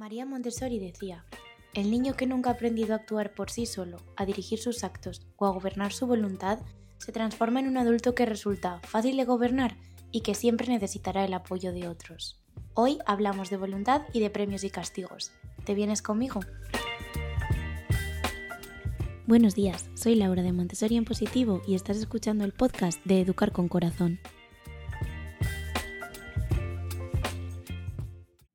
María Montessori decía, el niño que nunca ha aprendido a actuar por sí solo, a dirigir sus actos o a gobernar su voluntad, se transforma en un adulto que resulta fácil de gobernar y que siempre necesitará el apoyo de otros. Hoy hablamos de voluntad y de premios y castigos. ¿Te vienes conmigo? Buenos días, soy Laura de Montessori en Positivo y estás escuchando el podcast de Educar con Corazón.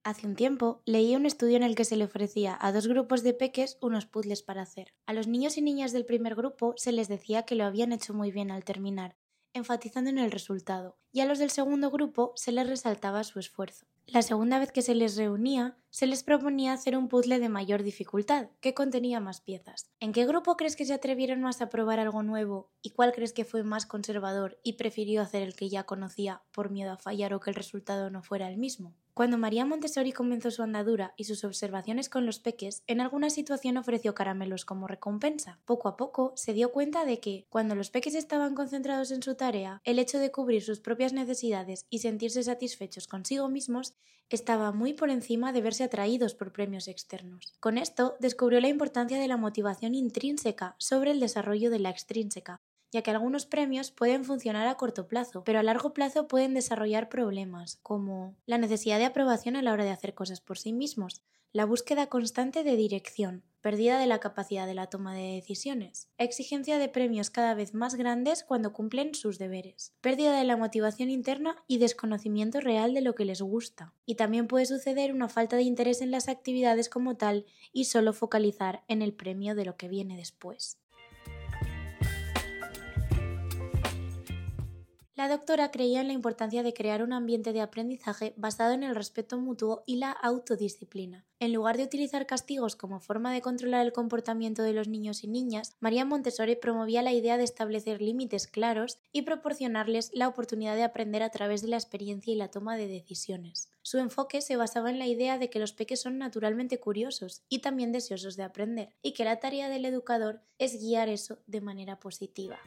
Hace un tiempo leí un estudio en el que se le ofrecía a dos grupos de peques unos puzzles para hacer. A los niños y niñas del primer grupo se les decía que lo habían hecho muy bien al terminar, enfatizando en el resultado, y a los del segundo grupo se les resaltaba su esfuerzo. La segunda vez que se les reunía, se les proponía hacer un puzzle de mayor dificultad, que contenía más piezas. ¿En qué grupo crees que se atrevieron más a probar algo nuevo y cuál crees que fue más conservador y prefirió hacer el que ya conocía por miedo a fallar o que el resultado no fuera el mismo? Cuando María Montessori comenzó su andadura y sus observaciones con los peques, en alguna situación ofreció caramelos como recompensa. Poco a poco se dio cuenta de que, cuando los peques estaban concentrados en su tarea, el hecho de cubrir sus propias necesidades y sentirse satisfechos consigo mismos estaba muy por encima de verse atraídos por premios externos. Con esto descubrió la importancia de la motivación intrínseca sobre el desarrollo de la extrínseca, ya que algunos premios pueden funcionar a corto plazo, pero a largo plazo pueden desarrollar problemas, como la necesidad de aprobación a la hora de hacer cosas por sí mismos, la búsqueda constante de dirección, pérdida de la capacidad de la toma de decisiones, exigencia de premios cada vez más grandes cuando cumplen sus deberes, pérdida de la motivación interna y desconocimiento real de lo que les gusta. Y también puede suceder una falta de interés en las actividades como tal y solo focalizar en el premio de lo que viene después. La doctora creía en la importancia de crear un ambiente de aprendizaje basado en el respeto mutuo y la autodisciplina. En lugar de utilizar castigos como forma de controlar el comportamiento de los niños y niñas, María Montessori promovía la idea de establecer límites claros y proporcionarles la oportunidad de aprender a través de la experiencia y la toma de decisiones. Su enfoque se basaba en la idea de que los peques son naturalmente curiosos y también deseosos de aprender, y que la tarea del educador es guiar eso de manera positiva.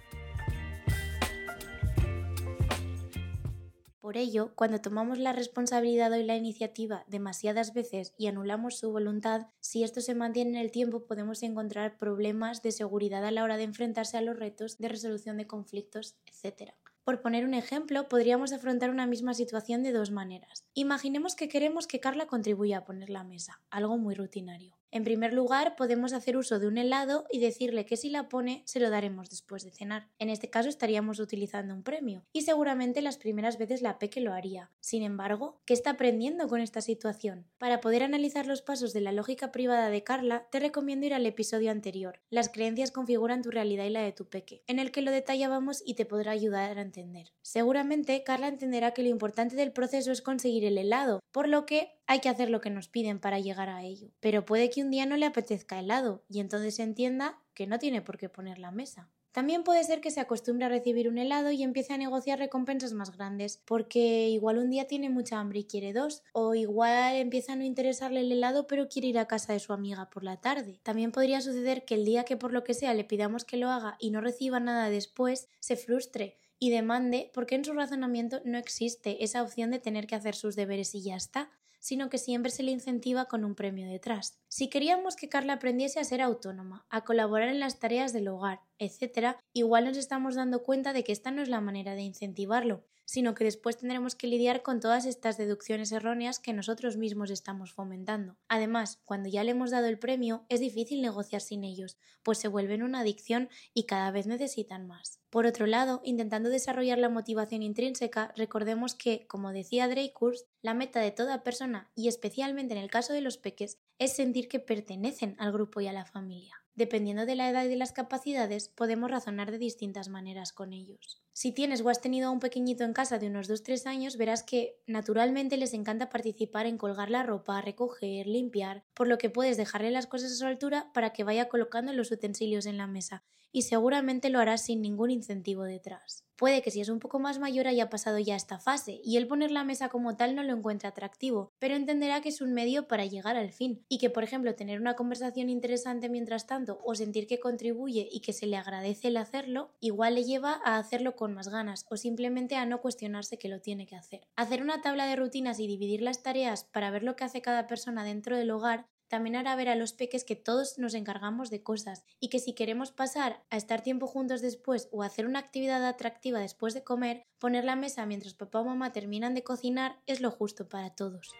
Por ello, cuando tomamos la responsabilidad y la iniciativa demasiadas veces y anulamos su voluntad, si esto se mantiene en el tiempo podemos encontrar problemas de seguridad a la hora de enfrentarse a los retos de resolución de conflictos, etc. Por poner un ejemplo, podríamos afrontar una misma situación de dos maneras. Imaginemos que queremos que Carla contribuya a poner la mesa, algo muy rutinario. En primer lugar, podemos hacer uso de un helado y decirle que si la pone se lo daremos después de cenar. En este caso estaríamos utilizando un premio y seguramente las primeras veces la Peque lo haría. Sin embargo, ¿qué está aprendiendo con esta situación? Para poder analizar los pasos de la lógica privada de Carla, te recomiendo ir al episodio anterior. Las creencias configuran tu realidad y la de tu Peque, en el que lo detallábamos y te podrá ayudar a entender Seguramente Carla entenderá que lo importante del proceso es conseguir el helado, por lo que hay que hacer lo que nos piden para llegar a ello. Pero puede un día no le apetezca helado y entonces entienda que no tiene por qué poner la mesa. También puede ser que se acostumbre a recibir un helado y empiece a negociar recompensas más grandes, porque igual un día tiene mucha hambre y quiere dos, o igual empieza a no interesarle el helado pero quiere ir a casa de su amiga por la tarde. También podría suceder que el día que por lo que sea le pidamos que lo haga y no reciba nada después, se frustre y demande porque en su razonamiento no existe esa opción de tener que hacer sus deberes y ya está, sino que siempre se le incentiva con un premio detrás. Si queríamos que Carla aprendiese a ser autónoma, a colaborar en las tareas del hogar, etc., igual nos estamos dando cuenta de que esta no es la manera de incentivarlo, sino que después tendremos que lidiar con todas estas deducciones erróneas que nosotros mismos estamos fomentando. Además, cuando ya le hemos dado el premio, es difícil negociar sin ellos, pues se vuelven una adicción y cada vez necesitan más. Por otro lado, intentando desarrollar la motivación intrínseca, recordemos que, como decía Dreyfus, la meta de toda persona, y especialmente en el caso de los peques, es sentir que pertenecen al grupo y a la familia. Dependiendo de la edad y de las capacidades, podemos razonar de distintas maneras con ellos. Si tienes o has tenido a un pequeñito en casa de unos 2-3 años, verás que naturalmente les encanta participar en colgar la ropa, recoger, limpiar, por lo que puedes dejarle las cosas a su altura para que vaya colocando los utensilios en la mesa y seguramente lo harás sin ningún incentivo detrás. Puede que si es un poco más mayor haya pasado ya esta fase y el poner la mesa como tal no lo encuentra atractivo, pero entenderá que es un medio para llegar al fin y que, por ejemplo, tener una conversación interesante mientras tanto o sentir que contribuye y que se le agradece el hacerlo, igual le lleva a hacerlo con más ganas o simplemente a no cuestionarse que lo tiene que hacer. Hacer una tabla de rutinas y dividir las tareas para ver lo que hace cada persona dentro del hogar también hará ver a los peques que todos nos encargamos de cosas y que si queremos pasar a estar tiempo juntos después o hacer una actividad atractiva después de comer, poner la mesa mientras papá o mamá terminan de cocinar es lo justo para todos.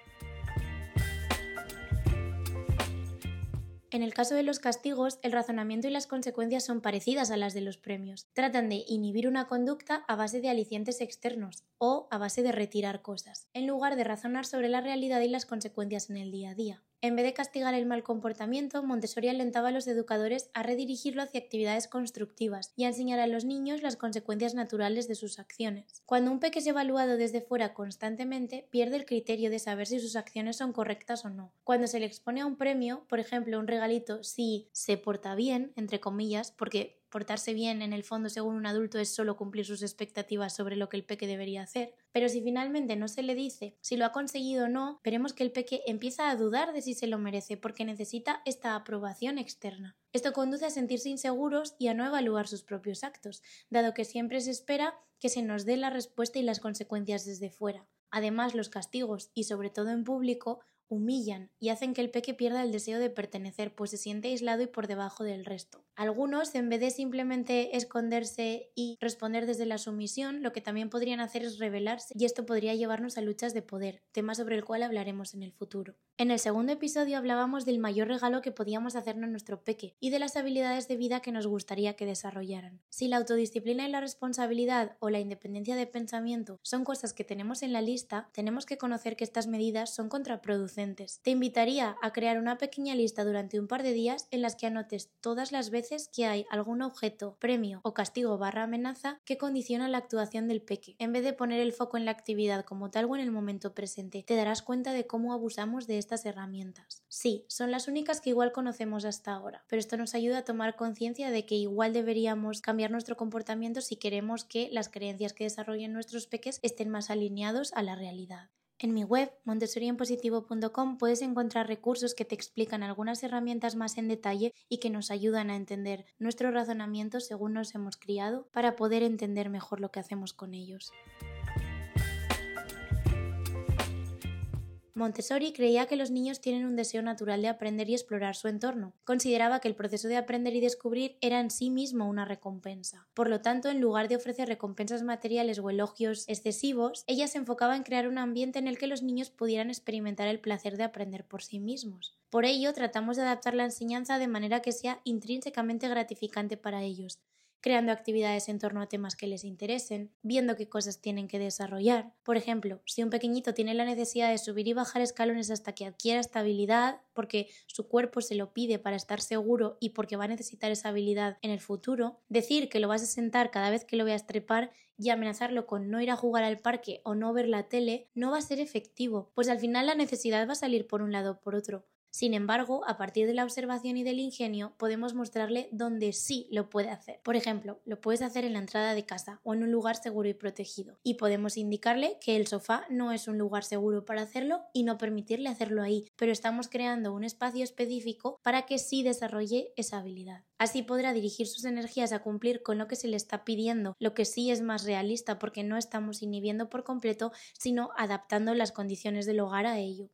En el caso de los castigos, el razonamiento y las consecuencias son parecidas a las de los premios. Tratan de inhibir una conducta a base de alicientes externos o a base de retirar cosas, en lugar de razonar sobre la realidad y las consecuencias en el día a día. En vez de castigar el mal comportamiento, Montessori alentaba a los educadores a redirigirlo hacia actividades constructivas y a enseñar a los niños las consecuencias naturales de sus acciones. Cuando un peque es evaluado desde fuera constantemente, pierde el criterio de saber si sus acciones son correctas o no. Cuando se le expone a un premio, por ejemplo, un regalito, si se porta bien, entre comillas, porque portarse bien en el fondo según un adulto es solo cumplir sus expectativas sobre lo que el peque debería hacer. Pero si finalmente no se le dice si lo ha conseguido o no, veremos que el peque empieza a dudar de si se lo merece porque necesita esta aprobación externa. Esto conduce a sentirse inseguros y a no evaluar sus propios actos, dado que siempre se espera que se nos dé la respuesta y las consecuencias desde fuera. Además, los castigos, y sobre todo en público, humillan y hacen que el peque pierda el deseo de pertenecer, pues se siente aislado y por debajo del resto. Algunos, en vez de simplemente esconderse y responder desde la sumisión, lo que también podrían hacer es rebelarse y esto podría llevarnos a luchas de poder, tema sobre el cual hablaremos en el futuro. En el segundo episodio hablábamos del mayor regalo que podíamos hacernos a nuestro peque y de las habilidades de vida que nos gustaría que desarrollaran. Si la autodisciplina y la responsabilidad o la independencia de pensamiento son cosas que tenemos en la lista, tenemos que conocer que estas medidas son contraproducentes te invitaría a crear una pequeña lista durante un par de días en las que anotes todas las veces que hay algún objeto, premio o castigo barra amenaza que condiciona la actuación del peque. En vez de poner el foco en la actividad como tal o en el momento presente, te darás cuenta de cómo abusamos de estas herramientas. Sí, son las únicas que igual conocemos hasta ahora, pero esto nos ayuda a tomar conciencia de que igual deberíamos cambiar nuestro comportamiento si queremos que las creencias que desarrollen nuestros peques estén más alineados a la realidad. En mi web, montessorienpositivo.com, puedes encontrar recursos que te explican algunas herramientas más en detalle y que nos ayudan a entender nuestro razonamiento según nos hemos criado para poder entender mejor lo que hacemos con ellos. Montessori creía que los niños tienen un deseo natural de aprender y explorar su entorno. Consideraba que el proceso de aprender y descubrir era en sí mismo una recompensa. Por lo tanto, en lugar de ofrecer recompensas materiales o elogios excesivos, ella se enfocaba en crear un ambiente en el que los niños pudieran experimentar el placer de aprender por sí mismos. Por ello, tratamos de adaptar la enseñanza de manera que sea intrínsecamente gratificante para ellos, creando actividades en torno a temas que les interesen, viendo qué cosas tienen que desarrollar. Por ejemplo, si un pequeñito tiene la necesidad de subir y bajar escalones hasta que adquiera estabilidad, porque su cuerpo se lo pide para estar seguro y porque va a necesitar esa habilidad en el futuro, decir que lo vas a sentar cada vez que lo veas trepar y amenazarlo con no ir a jugar al parque o no ver la tele no va a ser efectivo, pues al final la necesidad va a salir por un lado o por otro. Sin embargo, a partir de la observación y del ingenio, podemos mostrarle dónde sí lo puede hacer. Por ejemplo, lo puedes hacer en la entrada de casa o en un lugar seguro y protegido. Y podemos indicarle que el sofá no es un lugar seguro para hacerlo y no permitirle hacerlo ahí, pero estamos creando un espacio específico para que sí desarrolle esa habilidad. Así podrá dirigir sus energías a cumplir con lo que se le está pidiendo, lo que sí es más realista porque no estamos inhibiendo por completo, sino adaptando las condiciones del hogar a ello.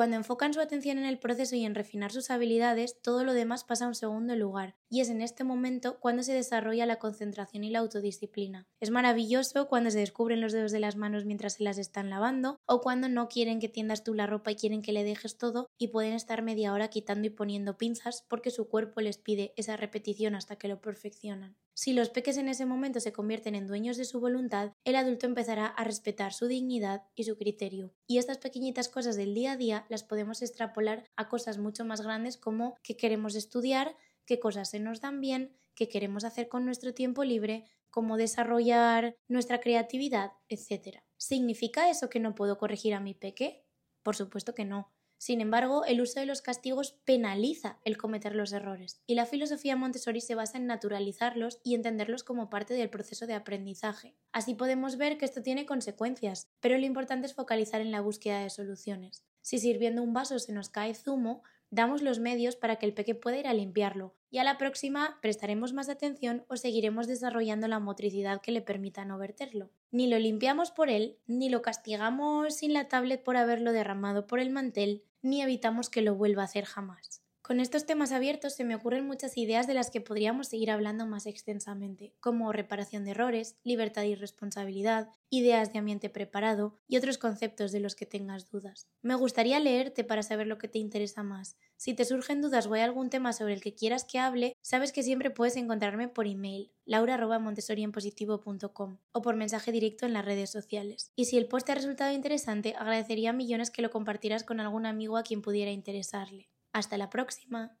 Cuando enfocan su atención en el proceso y en refinar sus habilidades, todo lo demás pasa a un segundo lugar, y es en este momento cuando se desarrolla la concentración y la autodisciplina. Es maravilloso cuando se descubren los dedos de las manos mientras se las están lavando, o cuando no quieren que tiendas tú la ropa y quieren que le dejes todo, y pueden estar media hora quitando y poniendo pinzas porque su cuerpo les pide esa repetición hasta que lo perfeccionan. Si los peques en ese momento se convierten en dueños de su voluntad, el adulto empezará a respetar su dignidad y su criterio. Y estas pequeñitas cosas del día a día las podemos extrapolar a cosas mucho más grandes como qué queremos estudiar, qué cosas se nos dan bien, qué queremos hacer con nuestro tiempo libre, cómo desarrollar nuestra creatividad, etc. ¿Significa eso que no puedo corregir a mi peque? Por supuesto que no. Sin embargo, el uso de los castigos penaliza el cometer los errores, y la filosofía Montessori se basa en naturalizarlos y entenderlos como parte del proceso de aprendizaje. Así podemos ver que esto tiene consecuencias, pero lo importante es focalizar en la búsqueda de soluciones. Si sirviendo un vaso se nos cae zumo, damos los medios para que el peque pueda ir a limpiarlo, y a la próxima prestaremos más atención o seguiremos desarrollando la motricidad que le permita no verterlo. Ni lo limpiamos por él, ni lo castigamos sin la tablet por haberlo derramado por el mantel, ni evitamos que lo vuelva a hacer jamás. Con estos temas abiertos se me ocurren muchas ideas de las que podríamos seguir hablando más extensamente, como reparación de errores, libertad y responsabilidad, ideas de ambiente preparado y otros conceptos de los que tengas dudas. Me gustaría leerte para saber lo que te interesa más. Si te surgen dudas o hay algún tema sobre el que quieras que hable, sabes que siempre puedes encontrarme por email laura.montessorienpositivo.com o por mensaje directo en las redes sociales. Y si el post te ha resultado interesante, agradecería millones que lo compartieras con algún amigo a quien pudiera interesarle. Hasta la próxima.